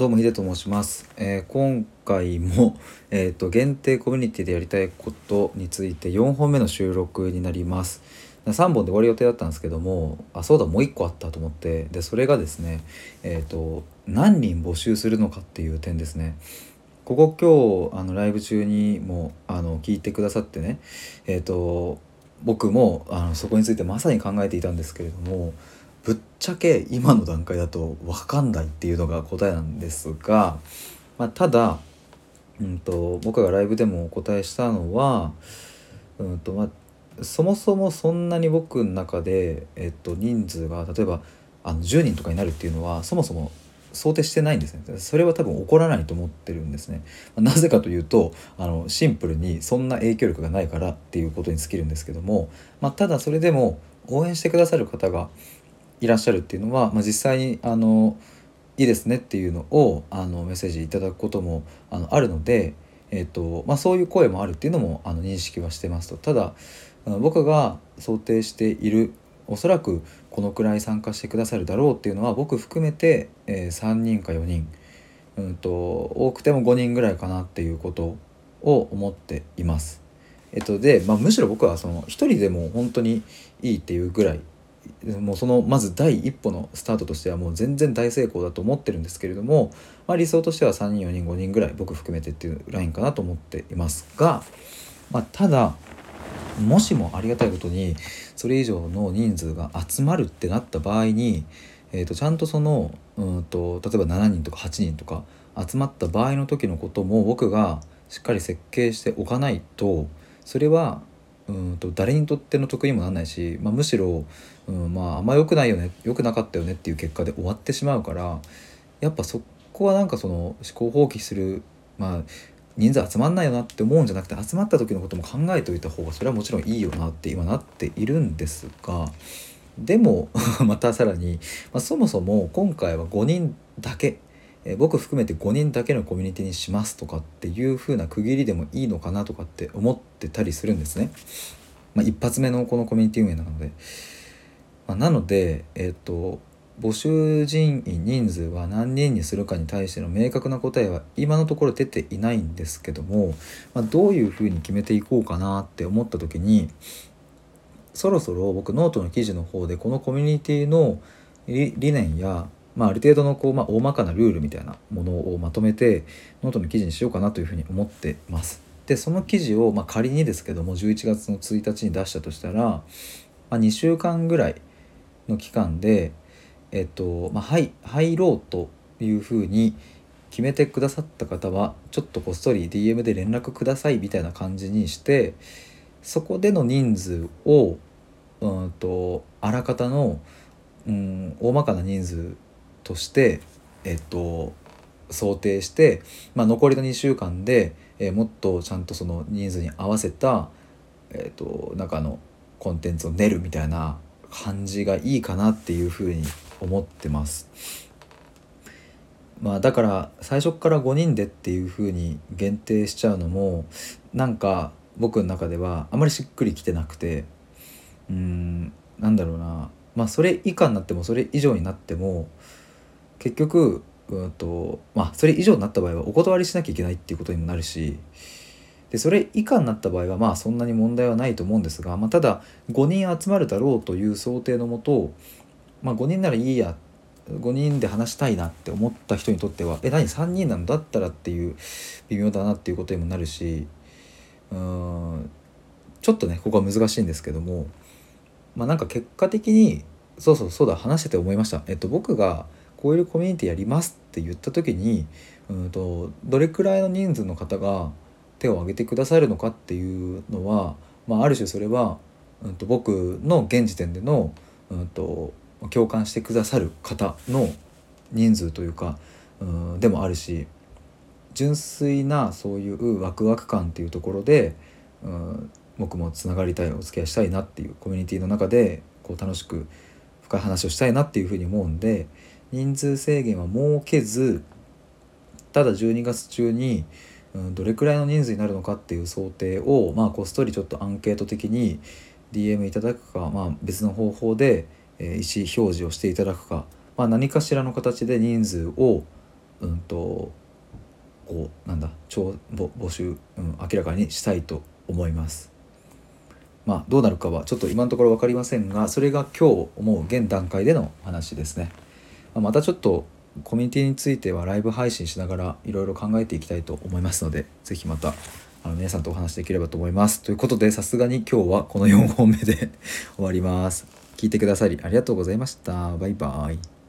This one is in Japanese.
どうもヒデと申します、えー今回も、えー、と限定コミュニティでやりたいことについて4本目の収録になります。3本で終わる予定だったんですけどもあそうだもう1個あったと思ってでそれがですねえっ、と何人募集するのかっていう点ですね。ここ今日あのライブ中にもあの聞いてくださってねえっ、と僕もあのそこについてまさに考えていたんですけれどもぶっちゃけ今の段階だと分かんないっていうのが答えなんですが、まあ、ただ、うん、と僕がライブでもお答えしたのは、うんとまあ、そもそもそんなに僕の中で、えっと、人数が例えばあの10人とかになるっていうのはそもそも想定してないんですね。それは多分起こらないと思ってるんですね。なぜかというとあのシンプルにそんな影響力がないからっていうことに尽きるんですけども、まあ、ただそれでも応援してくださる方がいらっしゃるっていうのは、まあ、実際にあのいいですねっていうのをあのメッセージいただくこともあのあるので、えーとまあ、そういう声もあるっていうのもあの認識はしてますとただ僕が想定しているおそらくこのくらい参加してくださるだろうっていうのは僕含めて、えー3人か4人、うん、と多くても5人ぐらいかなっていうことを思っています。えっと、で、まあ、むしろ僕はその一人でも本当にいいっていうぐらいもうそのまず第一歩のスタートとしてはもう全然大成功だと思ってるんですけれども、まあ、理想としては3人4人5人ぐらい僕含めてっていうラインかなと思っていますが、まあ、ただもしもありがたいことにそれ以上の人数が集まるってなった場合に、えー、とちゃんとそのうんと例えば7人とか8人とか集まった場合の時のことも僕がしっかり設計しておかないとそれはうんと誰にとっての得にもならないし、まあ、むしろ、うん、まああんま良くないよね良くなかったよねっていう結果で終わってしまうからやっぱそこはなんかその思考放棄するまあ人数集まんないよなって思うんじゃなくて集まった時のことも考えておいた方がそれはもちろんいいよなって今なっているんですがでも またさらに、まあ、そもそも今回は5人だけ、え僕含めて5人だけのコミュニティにしますとかっていう風な区切りでもいいのかなとかって思ってたりするんですね。まあ、一発目のこのコミュニティ運営なので。まあ、なので、えっ、と募集人員人数は何人にするかに対しての明確な答えは今のところ出ていないんですけども、まあ、どういうふうに決めていこうかなって思った時にそろそろ僕ノートの記事の方でこのコミュニティの理念や、まあ、ある程度のこう、まあ、大まかなルールみたいなものをまとめてノートの記事にしようかなというふうに思ってます。でその記事を、まあ、仮にですけども11月の1日に出したとしたら、まあ、2週間ぐらいの期間でえっとまあ、はい入ろうというふうに決めてくださった方はちょっとこっそり DM で連絡くださいみたいな感じにしてそこでの人数をうんとあらかたの、うん、大まかな人数として、えっと、想定して、まあ、残りの2週間で、えーもっとちゃんとその人数に合わせた、えっと、中のコンテンツを練るみたいな感じがいいかなっていうふうに思ってます。まあだから最初から5人でっていうふうに限定しちゃうのもなんか僕の中ではあまりしっくりきてなくてうーんなんだろうなまあそれ以下になってもそれ以上になっても結局うんとまあそれ以上になった場合はお断りしなきゃいけないっていうことにもなるしでそれ以下になった場合はまあそんなに問題はないと思うんですが、まあ、ただ5人集まるだろうという想定のもと、まあ、5人ならいいや5人で話したいなって思った人にとってはえ何3人なんだったらっていう微妙だなっていうことにもなるしうんちょっとねここは難しいんですけどもまあなんか結果的にそうそうそうだ話してて思いました。えっと僕がこういうコミュニティやりますって言った時にうんとどれくらいの人数の方が手を挙げてくださるのかっていうのは、まあ、ある種それは、うん、と僕の現時点での、うん、と共感してくださる方の人数というか、うん、でもあるし純粋なそういうワクワク感っていうところで、うん、僕もつながりたいお付き合いしたいなっていうコミュニティの中でこう楽しく深い話をしたいなっていうふうに思うんで人数制限は設けずただ12月中にうん、どれくらいの人数になるのかっていう想定を、まあ、こっそりちょっとアンケート的に DM いただくか、まあ、別の方法で、えー意思表示をしていただくか、まあ、何かしらの形で人数を、うんとこうなんだ超募募集、うん、明らかにしたいと思います。まあどうなるかはちょっと今のところ分かりませんがそれが今日思う現段階での話ですね。ままたちょっとコミュニティについてはライブ配信しながらいろいろ考えていきたいと思いますので是非またあの皆さんとお話しできればと思います。ということでさすがに今日はこの4本目で終わります。聞いてくださりありがとうございました。バイバーイ。